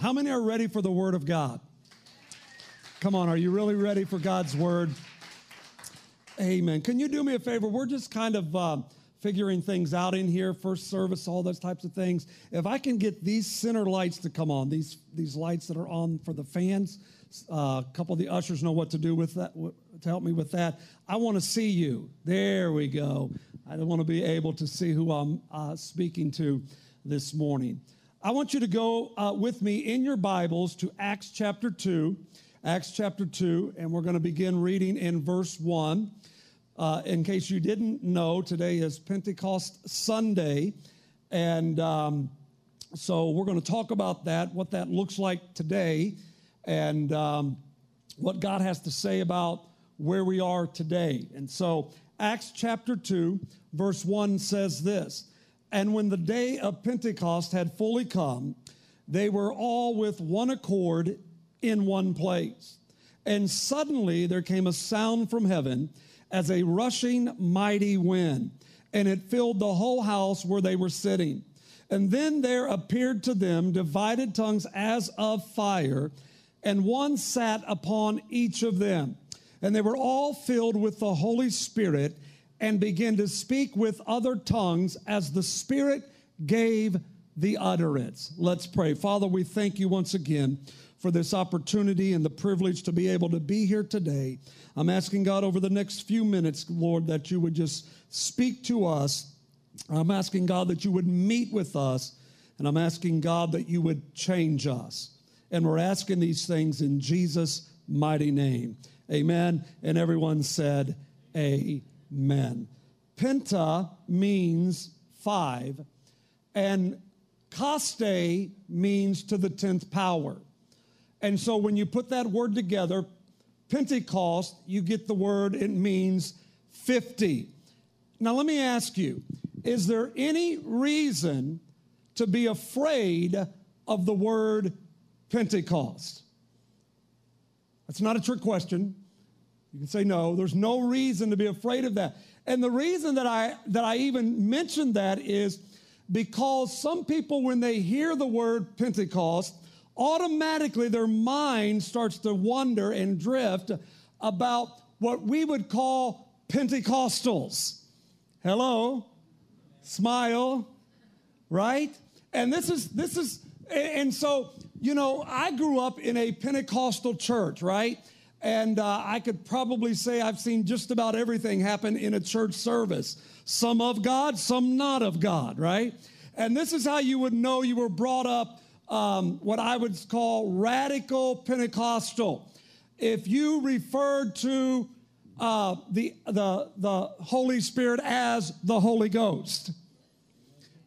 How many are ready for the Word of God? Come on, are you really ready for God's Word? Amen. Can you do me a favor? We're just kind of uh, figuring things out in here, first service, all those types of things. If I can get these center lights to come on, these these lights that are on for the fans, uh, a couple of the ushers know what to do with that to help me with that. I want to see you. There we go. I want to be able to see who I'm uh, speaking to this morning. I want you to go uh, with me in your Bibles to Acts chapter 2. Acts chapter 2, and we're going to begin reading in verse 1. Uh, in case you didn't know, today is Pentecost Sunday. And um, so we're going to talk about that, what that looks like today, and um, what God has to say about where we are today. And so, Acts chapter 2, verse 1 says this And when the day of Pentecost had fully come, they were all with one accord in one place. And suddenly there came a sound from heaven as a rushing mighty wind, and it filled the whole house where they were sitting. And then there appeared to them divided tongues as of fire, and one sat upon each of them. And they were all filled with the Holy Spirit and began to speak with other tongues as the Spirit gave the utterance. Let's pray. Father, we thank you once again for this opportunity and the privilege to be able to be here today. I'm asking God over the next few minutes, Lord, that you would just speak to us. I'm asking God that you would meet with us, and I'm asking God that you would change us. And we're asking these things in Jesus' mighty name. Amen. And everyone said, Amen. Penta means five, and Coste means to the tenth power. And so when you put that word together, Pentecost, you get the word, it means 50. Now, let me ask you is there any reason to be afraid of the word Pentecost? That's not a trick question. You can say no. There's no reason to be afraid of that. And the reason that I that I even mentioned that is because some people when they hear the word Pentecost, automatically their mind starts to wander and drift about what we would call Pentecostals. Hello? Smile, right? And this is this is and so you know, I grew up in a Pentecostal church, right? And uh, I could probably say I've seen just about everything happen in a church service. Some of God, some not of God, right? And this is how you would know you were brought up um, what I would call radical Pentecostal. If you referred to uh, the, the, the Holy Spirit as the Holy Ghost,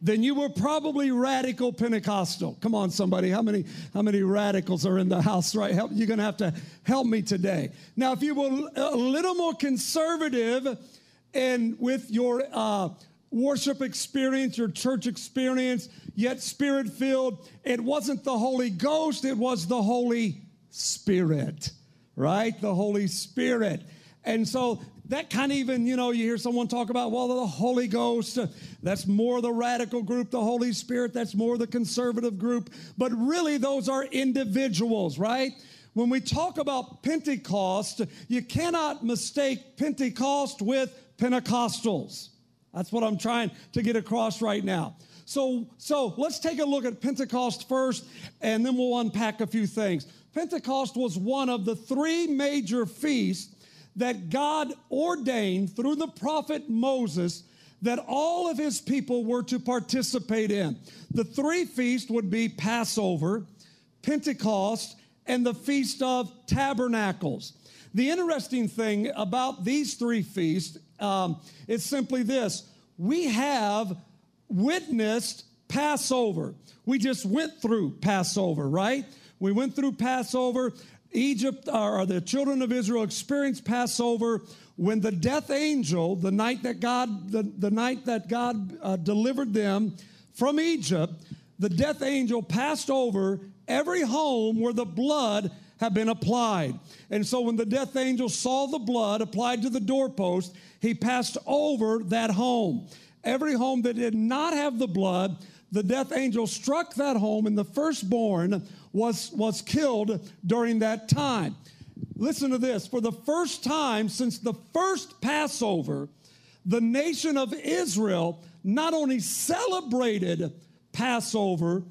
then you were probably radical Pentecostal. Come on, somebody. How many, how many radicals are in the house, right? Help, you're going to have to help me today. Now, if you were a little more conservative and with your uh, worship experience, your church experience, yet spirit filled, it wasn't the Holy Ghost, it was the Holy Spirit, right? The Holy Spirit. And so that kind of even, you know, you hear someone talk about, well, the Holy Ghost, uh, that's more the radical group, the Holy Spirit, that's more the conservative group. But really, those are individuals, right? When we talk about Pentecost, you cannot mistake Pentecost with Pentecostals. That's what I'm trying to get across right now. So, so let's take a look at Pentecost first, and then we'll unpack a few things. Pentecost was one of the three major feasts that God ordained through the prophet Moses that all of his people were to participate in. The three feasts would be Passover, Pentecost, and the Feast of Tabernacles. The interesting thing about these three feasts um, is simply this we have witnessed Passover. We just went through Passover, right? We went through Passover. Egypt, or the children of Israel experienced Passover when the death angel, the night that God, the, the night that God uh, delivered them from Egypt, the death angel passed over every home where the blood had been applied. And so when the death angel saw the blood applied to the doorpost, he passed over that home. Every home that did not have the blood, the death angel struck that home, and the firstborn was, was killed during that time. Listen to this. For the first time since the first Passover, the nation of Israel not only celebrated Passover,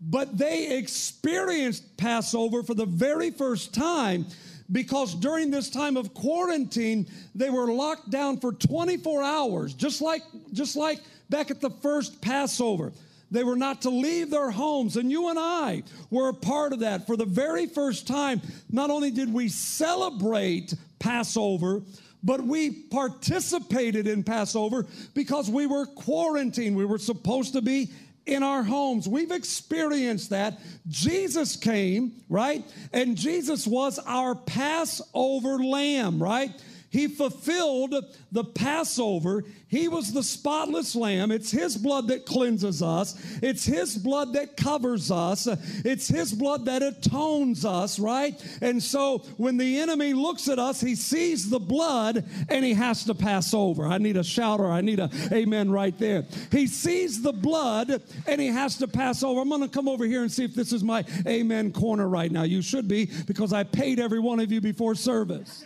but they experienced Passover for the very first time because during this time of quarantine, they were locked down for 24 hours, just like, just like back at the first Passover. They were not to leave their homes. And you and I were a part of that. For the very first time, not only did we celebrate Passover, but we participated in Passover because we were quarantined. We were supposed to be in our homes. We've experienced that. Jesus came, right? And Jesus was our Passover lamb, right? He fulfilled the Passover. He was the spotless lamb. It's His blood that cleanses us, it's His blood that covers us, it's His blood that atones us, right? And so when the enemy looks at us, he sees the blood and he has to pass over. I need a shouter. I need a amen right there. He sees the blood and he has to pass over. I'm going to come over here and see if this is my amen corner right now. You should be because I paid every one of you before service.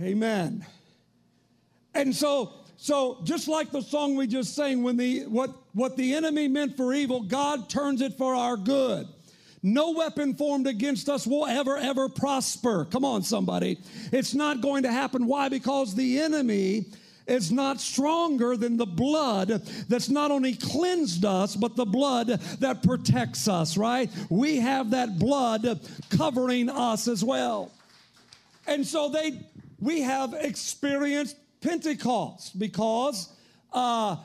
Amen. And so, so just like the song we just sang, when the what what the enemy meant for evil, God turns it for our good. No weapon formed against us will ever, ever prosper. Come on, somebody. It's not going to happen. Why? Because the enemy is not stronger than the blood that's not only cleansed us, but the blood that protects us, right? We have that blood covering us as well. And so they we have experienced Pentecost because, uh,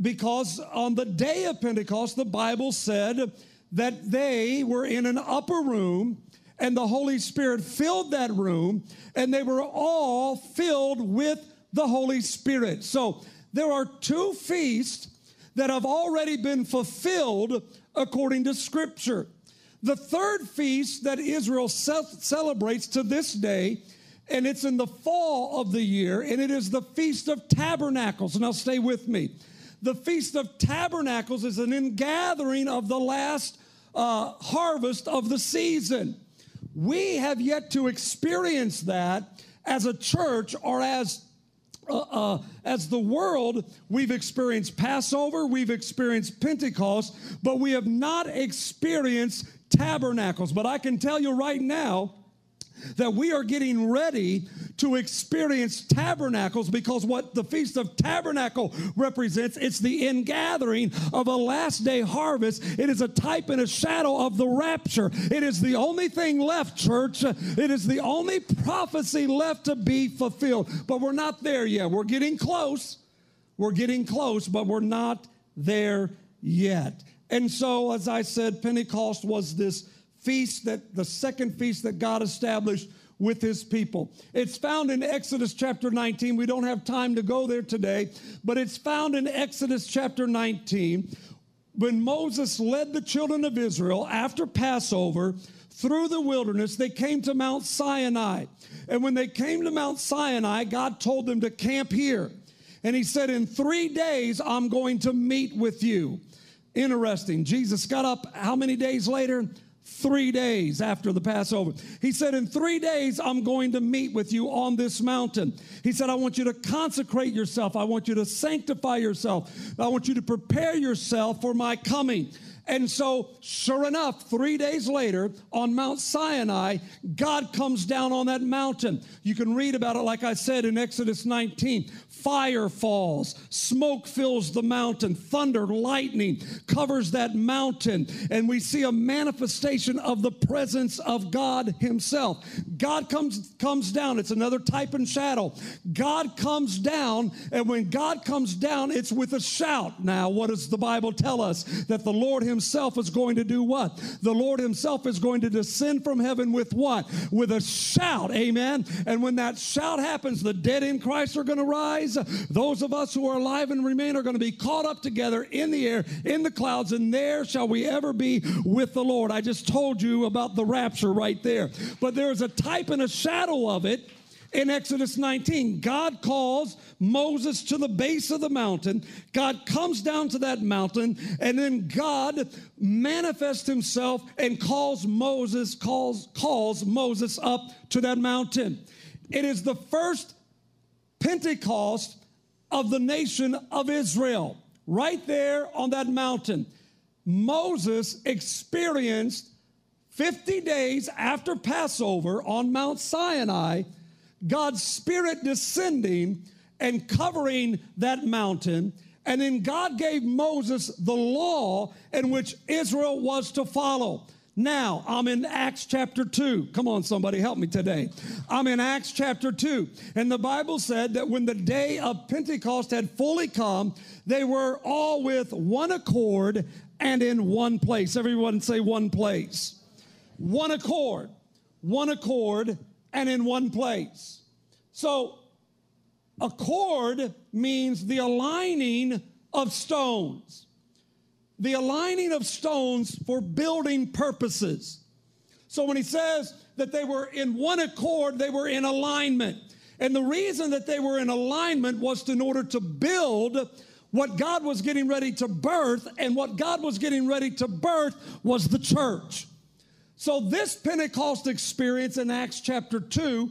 because on the day of Pentecost, the Bible said that they were in an upper room and the Holy Spirit filled that room and they were all filled with the Holy Spirit. So there are two feasts that have already been fulfilled according to Scripture. The third feast that Israel celebrates to this day and it's in the fall of the year, and it is the Feast of Tabernacles. Now, stay with me. The Feast of Tabernacles is an ingathering of the last uh, harvest of the season. We have yet to experience that as a church or as uh, uh, as the world, we've experienced Passover, we've experienced Pentecost, but we have not experienced tabernacles. But I can tell you right now, that we are getting ready to experience tabernacles because what the Feast of Tabernacle represents, it's the ingathering of a last day harvest. It is a type and a shadow of the rapture. It is the only thing left, church. It is the only prophecy left to be fulfilled. But we're not there yet. We're getting close. We're getting close, but we're not there yet. And so, as I said, Pentecost was this feast that the second feast that God established with his people. It's found in Exodus chapter 19. We don't have time to go there today, but it's found in Exodus chapter 19 when Moses led the children of Israel after Passover through the wilderness. They came to Mount Sinai. And when they came to Mount Sinai, God told them to camp here. And he said, In three days, I'm going to meet with you. Interesting. Jesus got up how many days later? Three days after the Passover. He said, In three days, I'm going to meet with you on this mountain. He said, I want you to consecrate yourself. I want you to sanctify yourself. I want you to prepare yourself for my coming. And so, sure enough, three days later on Mount Sinai, God comes down on that mountain. You can read about it, like I said, in Exodus 19. Fire falls, smoke fills the mountain, thunder, lightning covers that mountain, and we see a manifestation of the presence of God Himself. God comes, comes down, it's another type and shadow. God comes down, and when God comes down, it's with a shout. Now, what does the Bible tell us? That the Lord Himself is going to do what? The Lord Himself is going to descend from heaven with what? With a shout, amen. And when that shout happens, the dead in Christ are going to rise those of us who are alive and remain are going to be caught up together in the air, in the clouds, and there shall we ever be with the Lord. I just told you about the rapture right there. But there is a type and a shadow of it in Exodus 19. God calls Moses to the base of the mountain. God comes down to that mountain, and then God manifests himself and calls Moses, calls, calls Moses up to that mountain. It is the first Pentecost of the nation of Israel, right there on that mountain. Moses experienced 50 days after Passover on Mount Sinai, God's Spirit descending and covering that mountain. And then God gave Moses the law in which Israel was to follow. Now, I'm in Acts chapter 2. Come on, somebody, help me today. I'm in Acts chapter 2. And the Bible said that when the day of Pentecost had fully come, they were all with one accord and in one place. Everyone say one place. One accord. One accord and in one place. So, accord means the aligning of stones the aligning of stones for building purposes. So when he says that they were in one accord, they were in alignment. And the reason that they were in alignment was in order to build what God was getting ready to birth, and what God was getting ready to birth was the church. So, this Pentecost experience in Acts chapter 2,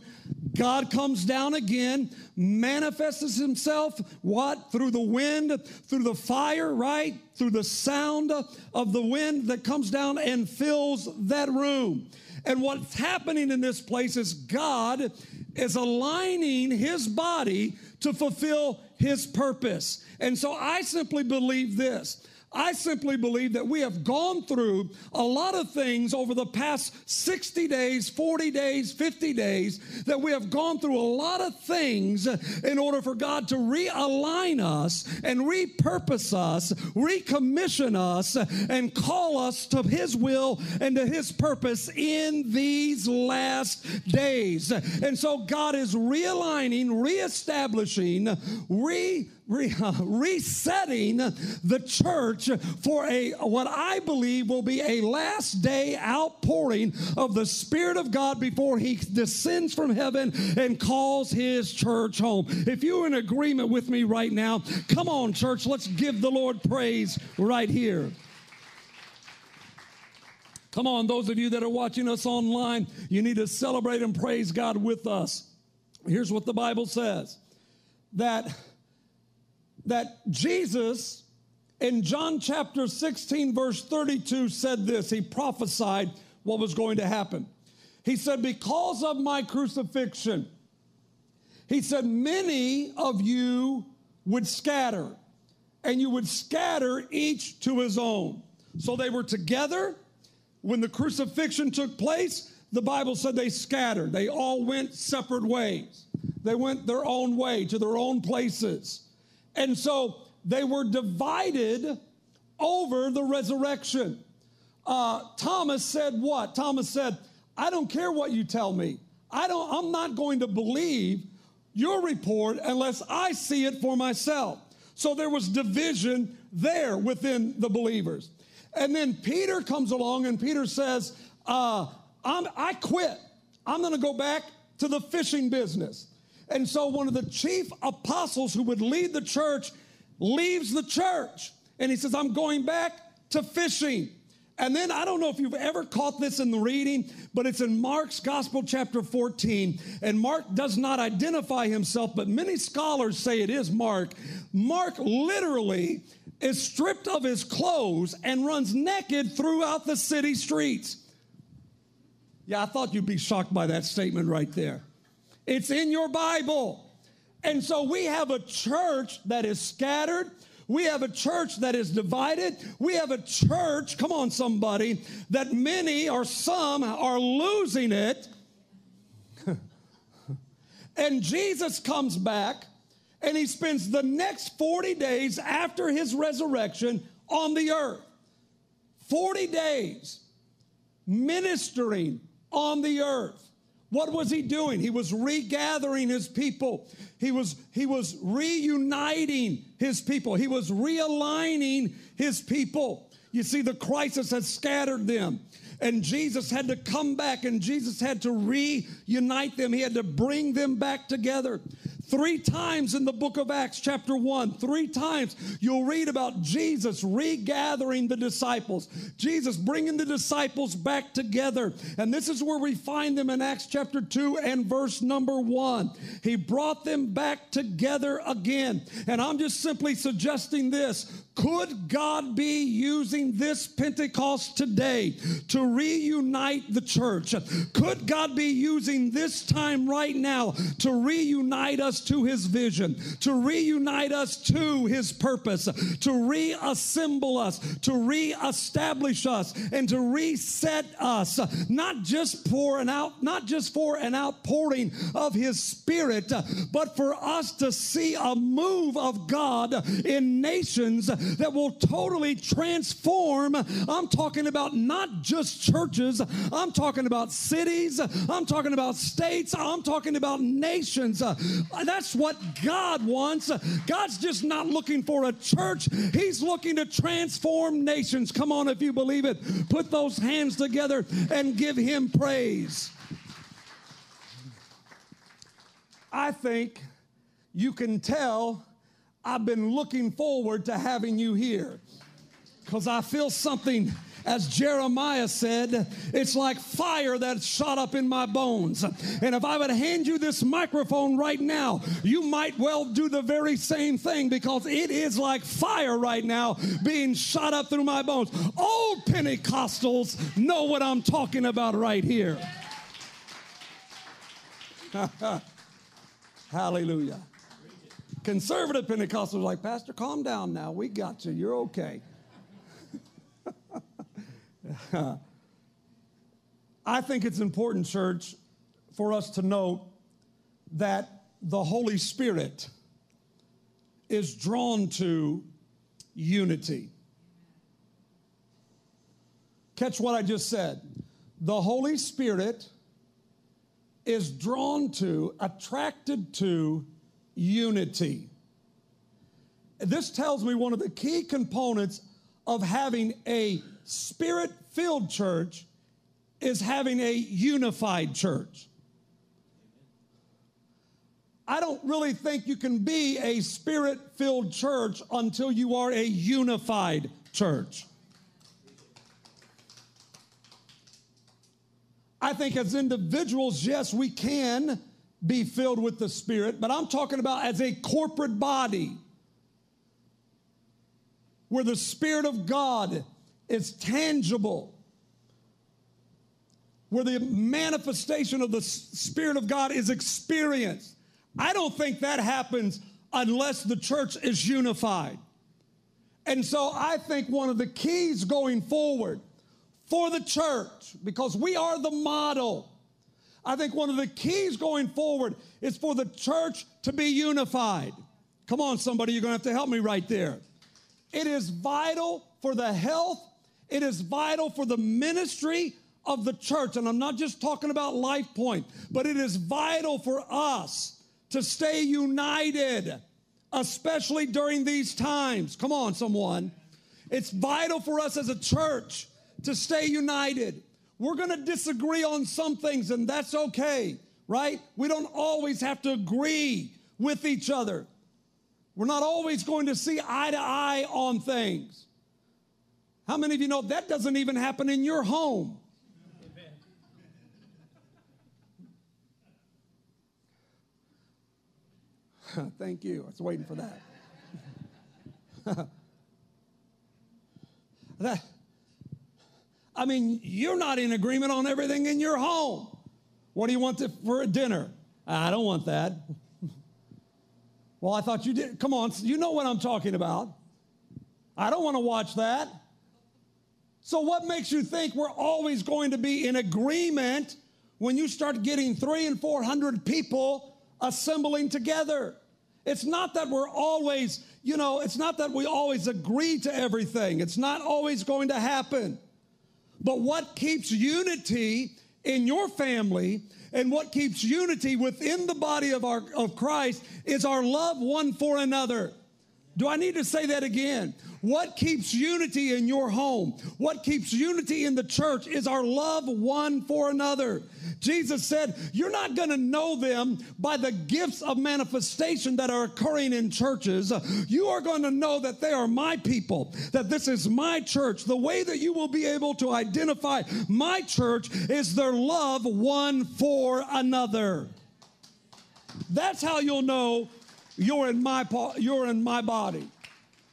God comes down again, manifests himself, what? Through the wind, through the fire, right? Through the sound of the wind that comes down and fills that room. And what's happening in this place is God is aligning his body to fulfill his purpose. And so I simply believe this I simply believe that we have gone through a lot of things over the past 60 days, 40 days, 50 days, that we have gone through a lot of things in order for God to realign us and repurpose us, recommission us, and call us to His will and to His purpose in these last days. And so God is realigning, reestablishing, re re, resetting the church for a what I believe will be a last day outpouring of the Spirit of God before He descends from heaven and calls His church home. If you're in agreement with me right now, come on, church, let's give the Lord praise right here. Come on, those of you that are watching us online, you need to celebrate and praise God with us. Here's what the Bible says that that Jesus in John chapter 16, verse 32, said this. He prophesied what was going to happen. He said, Because of my crucifixion, he said, Many of you would scatter, and you would scatter each to his own. So they were together. When the crucifixion took place, the Bible said they scattered. They all went separate ways. They went their own way to their own places. And so they were divided over the resurrection. Uh, Thomas said, What? Thomas said, I don't care what you tell me. I don't, I'm not going to believe your report unless I see it for myself. So there was division there within the believers. And then Peter comes along and Peter says, uh, i quit. I'm going to go back to the fishing business. And so one of the chief apostles who would lead the church leaves the church. And he says, I'm going back to fishing. And then I don't know if you've ever caught this in the reading, but it's in Mark's Gospel, chapter 14. And Mark does not identify himself, but many scholars say it is Mark. Mark literally is stripped of his clothes and runs naked throughout the city streets. Yeah, I thought you'd be shocked by that statement right there. It's in your Bible. And so we have a church that is scattered. We have a church that is divided. We have a church, come on, somebody, that many or some are losing it. and Jesus comes back and he spends the next 40 days after his resurrection on the earth. 40 days ministering on the earth. What was he doing? He was regathering his people. He was, he was reuniting his people. He was realigning his people. You see, the crisis has scattered them. And Jesus had to come back and Jesus had to reunite them. He had to bring them back together. Three times in the book of Acts, chapter 1, three times you'll read about Jesus regathering the disciples, Jesus bringing the disciples back together. And this is where we find them in Acts chapter 2 and verse number 1. He brought them back together again. And I'm just simply suggesting this could God be using this Pentecost today to reunite the church? Could God be using this time right now to reunite us to his vision, to reunite us to his purpose, to reassemble us, to reestablish us, and to reset us, not just for an out, not just for an outpouring of his spirit, but for us to see a move of God in nations that will totally transform. I'm talking about not just churches, I'm talking about cities, I'm talking about states, I'm talking about nations. That's what God wants. God's just not looking for a church, He's looking to transform nations. Come on, if you believe it, put those hands together and give Him praise. I think you can tell I've been looking forward to having you here because I feel something. As Jeremiah said, it's like fire that's shot up in my bones. And if I would hand you this microphone right now, you might well do the very same thing because it is like fire right now being shot up through my bones. Old Pentecostals know what I'm talking about right here. Hallelujah. Conservative Pentecostals like, Pastor, calm down now. We got you. You're okay. I think it's important, church, for us to note that the Holy Spirit is drawn to unity. Catch what I just said. The Holy Spirit is drawn to, attracted to unity. This tells me one of the key components of having a spirit filled church is having a unified church. I don't really think you can be a spirit filled church until you are a unified church. I think as individuals, yes, we can be filled with the Spirit, but I'm talking about as a corporate body where the Spirit of God is tangible, where the manifestation of the Spirit of God is experienced. I don't think that happens unless the church is unified. And so I think one of the keys going forward for the church, because we are the model, I think one of the keys going forward is for the church to be unified. Come on, somebody, you're to have to help me right there. It is vital for the health, it is vital for the ministry of the church. And I'm not just talking about Life Point, but it is vital for us to stay united, especially during these times. Come on, someone. It's vital for us as a church to stay united. We're going to disagree on some things, and that's okay, right? We don't always have to agree with each other. We're not always going to see eye to eye on things. How many of you know that doesn't even happen in your home? Thank you. I was waiting for that. that I mean, you're not in agreement on everything in your home. What do you want to, for a dinner? I don't want that. well, I thought you did. Come on, you know what I'm talking about. I don't want to watch that. So, what makes you think we're always going to be in agreement when you start getting three and four hundred people assembling together? It's not that we're always, you know, it's not that we always agree to everything. It's not always going to happen. But what keeps unity in your family and what keeps unity within the body of, our, of Christ is our love one for another. Do I need to say that again? What keeps unity in your home? What keeps unity in the church is our love one for another. Jesus said, You're not going to know them by the gifts of manifestation that are occurring in churches. You are going to know that they are my people, that this is my church. The way that you will be able to identify my church is their love one for another. That's how you'll know you're in my, you're in my body.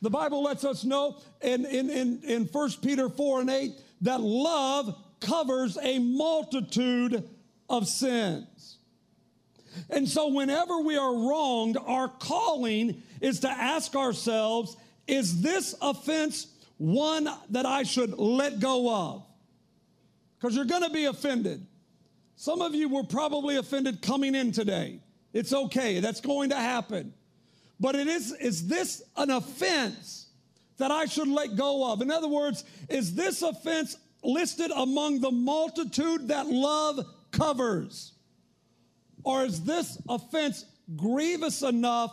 The Bible lets us know in, in, in, in 1 Peter 4 and 8 that love covers a multitude of sins. And so, whenever we are wronged, our calling is to ask ourselves, is this offense one that I should let go of? Because you're going to be offended. Some of you were probably offended coming in today. It's okay, that's going to happen. But it is, is this an offense that I should let go of? In other words, is this offense listed among the multitude that love covers? Or is this offense grievous enough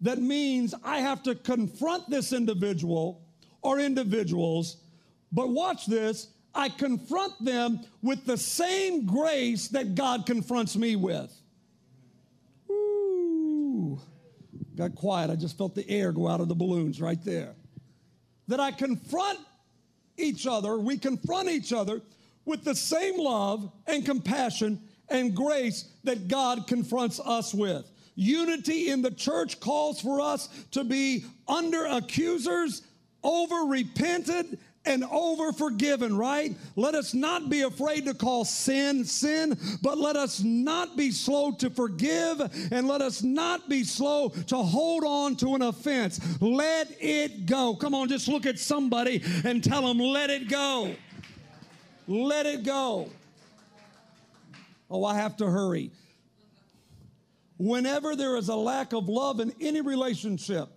that means I have to confront this individual or individuals? But watch this I confront them with the same grace that God confronts me with. Got quiet. I just felt the air go out of the balloons right there. That I confront each other, we confront each other with the same love and compassion and grace that God confronts us with. Unity in the church calls for us to be under accusers, over repented, and over forgiven, right? Let us not be afraid to call sin sin, but let us not be slow to forgive and let us not be slow to hold on to an offense. Let it go. Come on, just look at somebody and tell them, let it go. Let it go. Oh, I have to hurry. Whenever there is a lack of love in any relationship,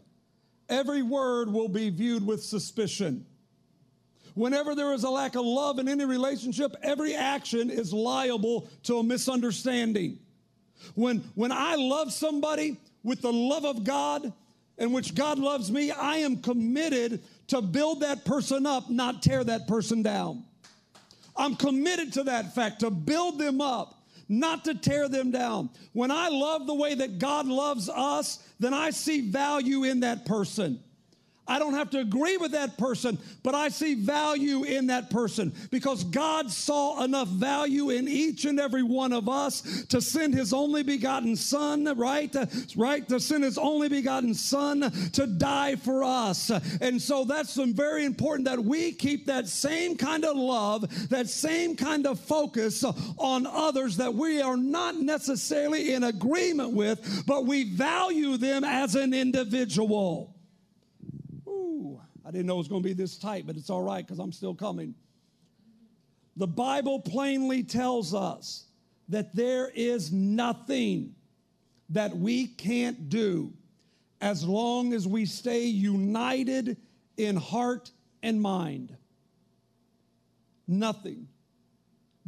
every word will be viewed with suspicion. Whenever there is a lack of love in any relationship, every action is liable to a misunderstanding. When, when I love somebody with the love of God, in which God loves me, I am committed to build that person up, not tear that person down. I'm committed to that fact, to build them up, not to tear them down. When I love the way that God loves us, then I see value in that person. I don't have to agree with that person, but I see value in that person because God saw enough value in each and every one of us to send his only begotten son, right? Right? To send his only begotten son to die for us. And so that's very important that we keep that same kind of love, that same kind of focus on others that we are not necessarily in agreement with, but we value them as an individual. I didn't know it was going to be this tight, but it's all right because I'm still coming. The Bible plainly tells us that there is nothing that we can't do as long as we stay united in heart and mind. Nothing.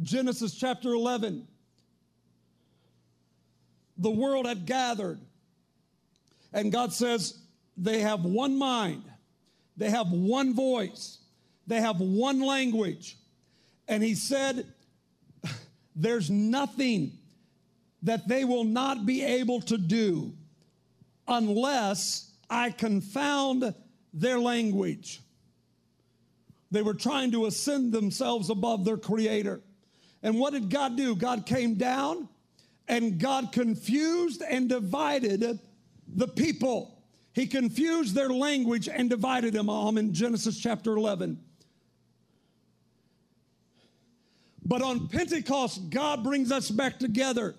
Genesis chapter 11. The world had gathered, and God says they have one mind they have one voice, they have one language. And he said, There's nothing that they will not be able to do unless I confound their language. They were trying to ascend themselves above their creator. And what did God do? God came down and God confused and divided the people. He confused their language and divided them all in Genesis chapter 11. But on Pentecost, God brings us back together.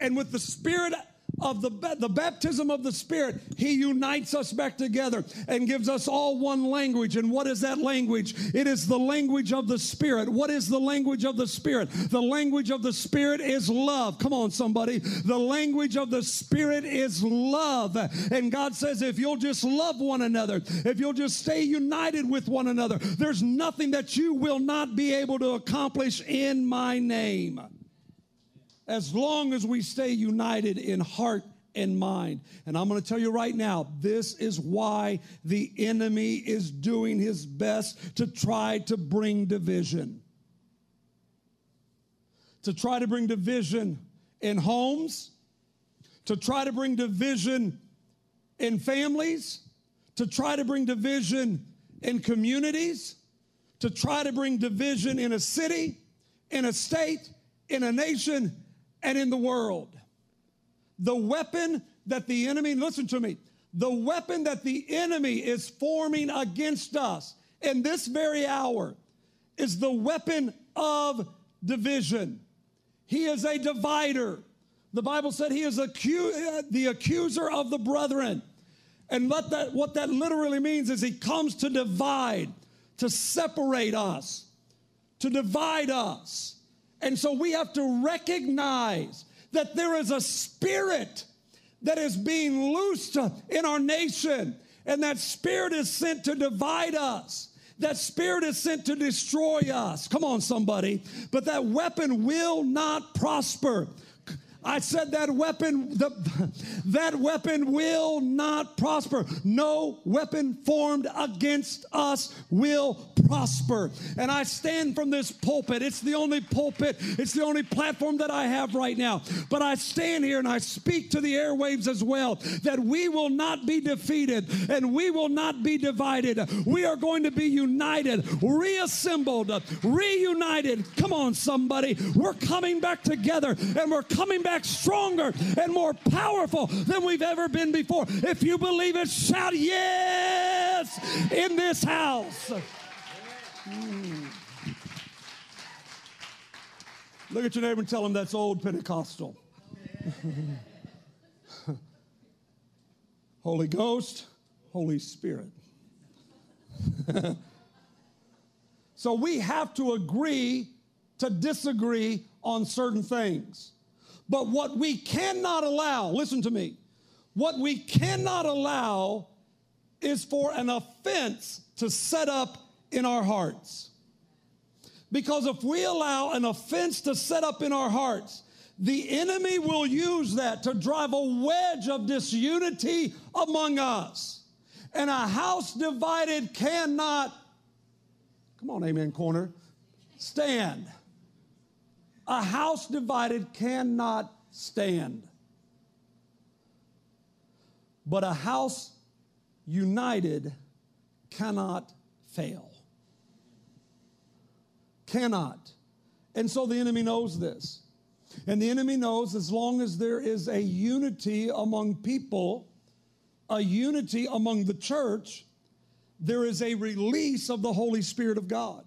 And with the Spirit of the, the baptism of the Spirit, He unites us back together and gives us all one language. And what is that language? It is the language of the Spirit. What is the language of the Spirit? The language of the Spirit is love. Come on, somebody. The language of the Spirit is love. And God says, if you'll just love one another, if you'll just stay united with one another, there's nothing that you will not be able to accomplish in my name as long as we stay united in heart and mind. And I'm going to tell you right now, this is why the enemy is doing his best to try to bring division. To try to bring division in homes, to try to bring division in families, to try to bring division in communities, to try to bring division in a city, in a state, in a nation, and in the world. The weapon that the enemy, listen to me, the weapon that the enemy is forming against us in this very hour is the weapon of division. He is a divider. The Bible said he is acu- the accuser of the brethren. And let that, what that literally means is he comes to divide, to separate us, to divide us. And so we have to recognize that there is a spirit that is being loosed in our nation, and that spirit is sent to divide us. That spirit is sent to destroy us. Come on, somebody. But that weapon will not prosper. I said that weapon, the, that weapon will not prosper. No weapon formed against us will prosper. And I stand from this pulpit. It's the only pulpit, it's the only platform that I have right now. But I stand here and I speak to the airwaves as well that we will not be defeated and we will not be divided. We are going to be united, reassembled, reunited. Come on, somebody. We're coming back together and we're coming back back stronger and more powerful than we've ever been before. If you believe it, shout yes in this house. Mm. Look at your neighbor and tell him that's old Pentecostal. Holy Ghost, Holy Spirit. so we have to agree to disagree on certain things. But what we cannot allow, listen to me, what we cannot allow is for an offense to set up in our hearts. Because if we allow an offense to set up in our hearts, the enemy will use that to drive a wedge of disunity among us. And a house divided cannot, come on, amen, corner, stand. A house divided cannot stand. But a house united cannot fail. Cannot. And so the enemy knows this. And the enemy knows as long as there is a unity among people, a unity among the church, there is a release of the Holy Spirit of God.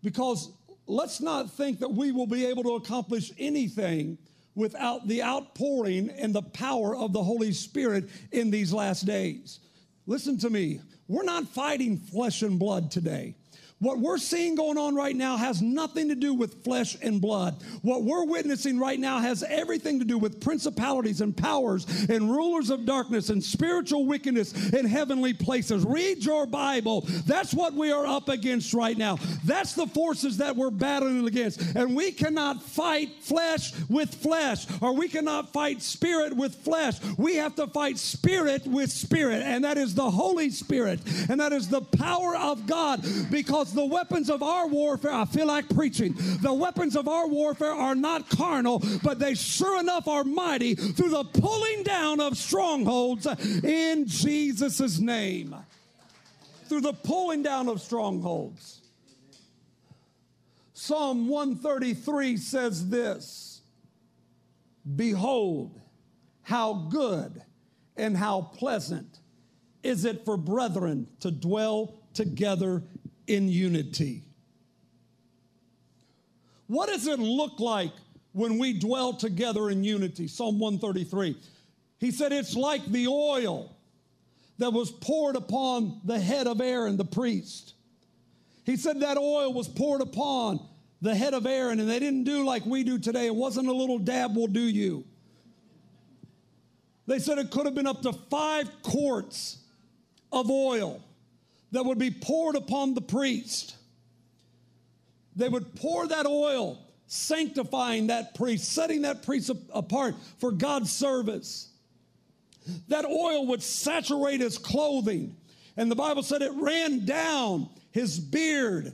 Because let's not think that we will be able to accomplish anything without the outpouring and the power of the Holy Spirit in these last days. Listen to me. We're not fighting flesh and blood today. What we're seeing going on right now has nothing to do with flesh and blood. What we're witnessing right now has everything to do with principalities and powers and rulers of darkness and spiritual wickedness in heavenly places. Read your Bible. That's what we are up against right now. That's the forces that we're battling against. And we cannot fight flesh with flesh, or we cannot fight spirit with flesh. We have to fight spirit with spirit, and that is the Holy Spirit, and that is the power of God because because the weapons of our warfare, I feel like preaching, the weapons of our warfare are not carnal, but they sure enough are mighty through the pulling down of strongholds in Jesus' name. Through the pulling down of strongholds. Psalm 133 says this Behold, how good and how pleasant is it for brethren to dwell together in unity. What does it look like when we dwell together in unity? Psalm 133. He said, It's like the oil that was poured upon the head of Aaron the priest. He said that oil was poured upon the head of Aaron, and they didn't do like we do today. It wasn't a little dab will do you. They said it could have been up to five quarts of oil that would be poured upon the priest. They would pour that oil, sanctifying that priest, setting that priest apart for God's service. That oil would saturate his clothing. And the Bible said it ran down his beard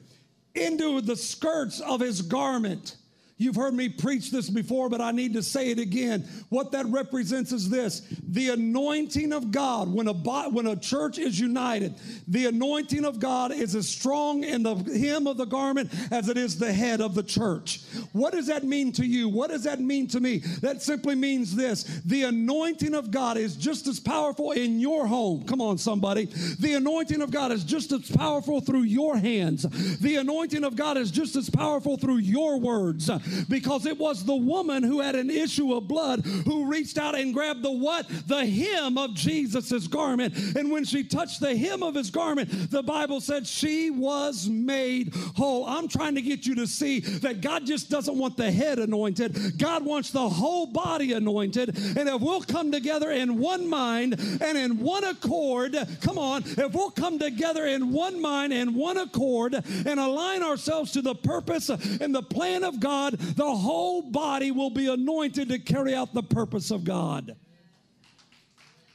into the skirts of his garment. You've heard me preach this before, but I need to say it again. What that represents is this the anointing of God. When a, when a church is united, the anointing of God is as strong in the hem of the garment as it is the head of the church. What does that mean to you? What does that mean to me? That simply means this the anointing of God is just as powerful in your home. Come on, somebody. The anointing of God is just as powerful through your hands. The anointing of God is just as powerful through your words because it was the woman who had an issue of blood who reached out and grabbed the what? The hem of Jesus's garment. And when she touched the hem of his garment, the Bible said she was made whole. I'm trying to get you to see that God just doesn't want the head anointed, God wants the whole body anointed. And if we'll come together in one mind and in one accord, come on, if we'll come together in one mind and one accord and align ourselves to the purpose and the plan of God, the whole body will be anointed to carry out the purpose of God.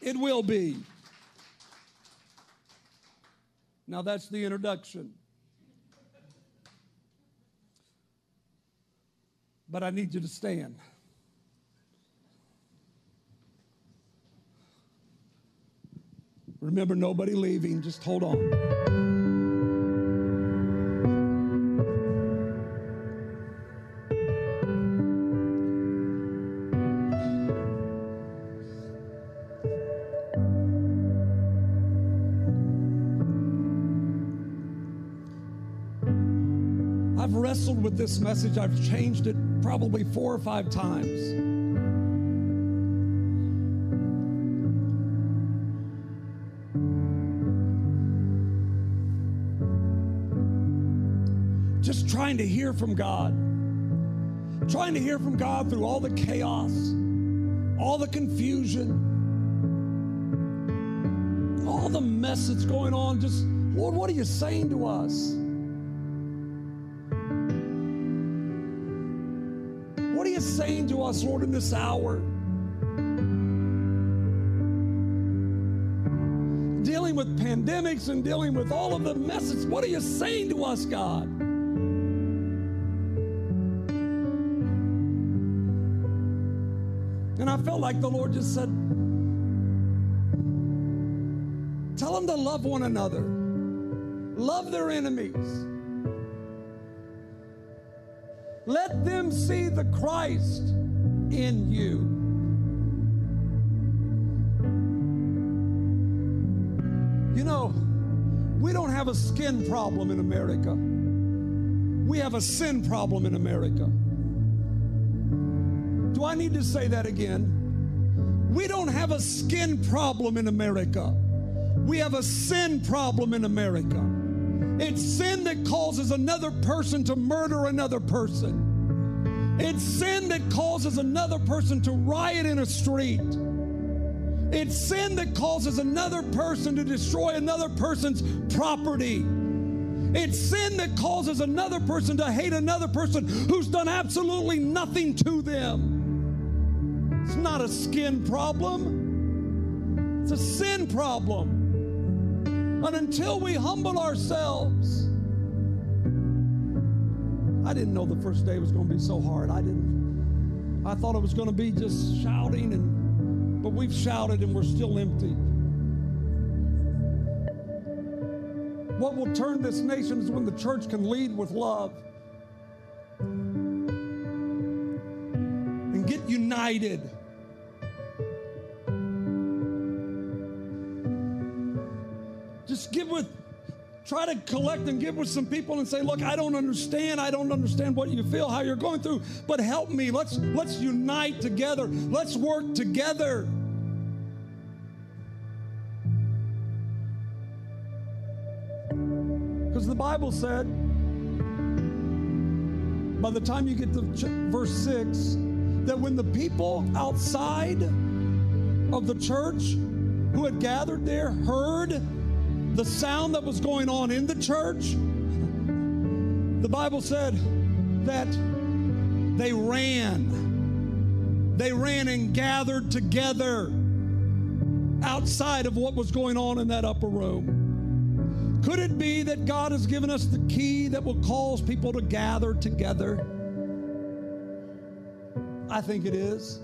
It will be. Now, that's the introduction. But I need you to stand. Remember, nobody leaving, just hold on. This message. I've changed it probably four or five times. Just trying to hear from God. Trying to hear from God through all the chaos, all the confusion, all the mess that's going on. Just, Lord, what are you saying to us? Saying to us, Lord, in this hour. Dealing with pandemics and dealing with all of the messes. What are you saying to us, God? And I felt like the Lord just said, Tell them to love one another, love their enemies. Let them see the Christ in you. You know, we don't have a skin problem in America. We have a sin problem in America. Do I need to say that again? We don't have a skin problem in America. We have a sin problem in America. It's sin that causes another person to murder another person. It's sin that causes another person to riot in a street. It's sin that causes another person to destroy another person's property. It's sin that causes another person to hate another person who's done absolutely nothing to them. It's not a skin problem, it's a sin problem. And until we humble ourselves, I didn't know the first day was going to be so hard. I didn't. I thought it was going to be just shouting and but we've shouted and we're still empty. What will turn this nation is when the church can lead with love and get united. Give with try to collect and give with some people and say look i don't understand. I don't understand what you feel how you're going through but help me. Let's let's unite together. Let's work together. Because the bible said by the time you get to verse 6 that when the people outside of the church who had gathered there heard the sound that was going on in the church, the Bible said that they ran. They ran and gathered together. outside of what was going on in that upper room? Could it be that God has given us the key that will cause people to gather together? I think it is.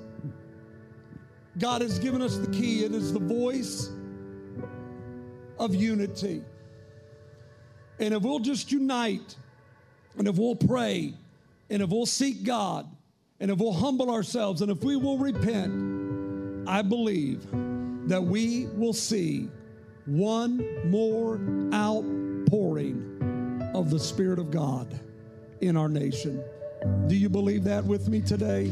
God has given us the key. It is the voice of unity. And if we'll just unite, and if we'll pray, and if we'll seek God, and if we'll humble ourselves, and if we will repent, I believe that we will see one more outpouring of the Spirit of God in our nation. Do you believe that with me today?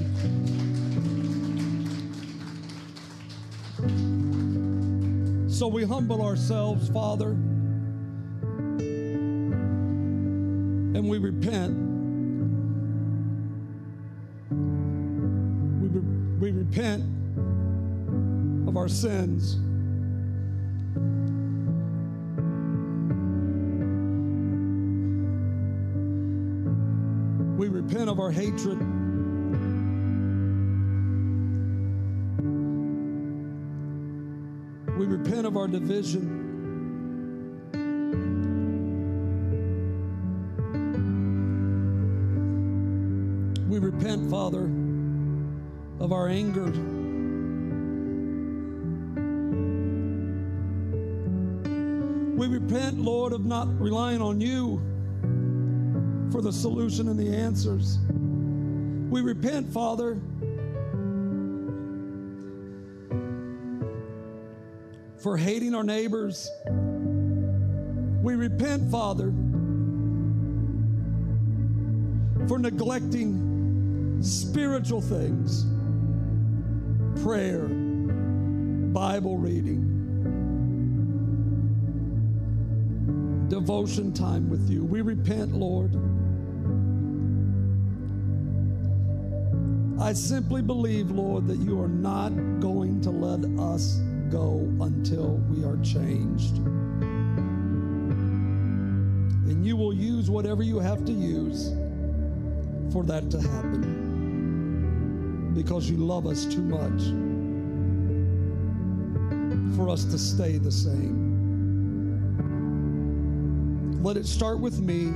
So we humble ourselves, Father, and we repent. We, re- we repent of our sins. We repent of our hatred. Repent of our division. We repent, Father, of our anger. We repent, Lord, of not relying on you for the solution and the answers. We repent, Father, for hating our neighbors. We repent, Father, for neglecting spiritual things prayer, Bible reading, devotion time with you. We repent, Lord. I simply believe, Lord, that you are not going to let us go until we are changed. And you will use whatever you have to use for that to happen because you love us too much for us to stay the same. Let it start with me.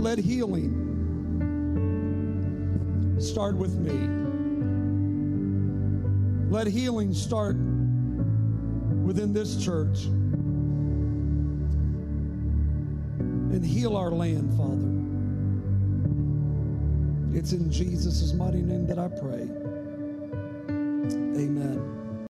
Let healing start with me. Let healing start within this church and heal our land, Father. It's in Jesus' mighty name that I pray. Amen.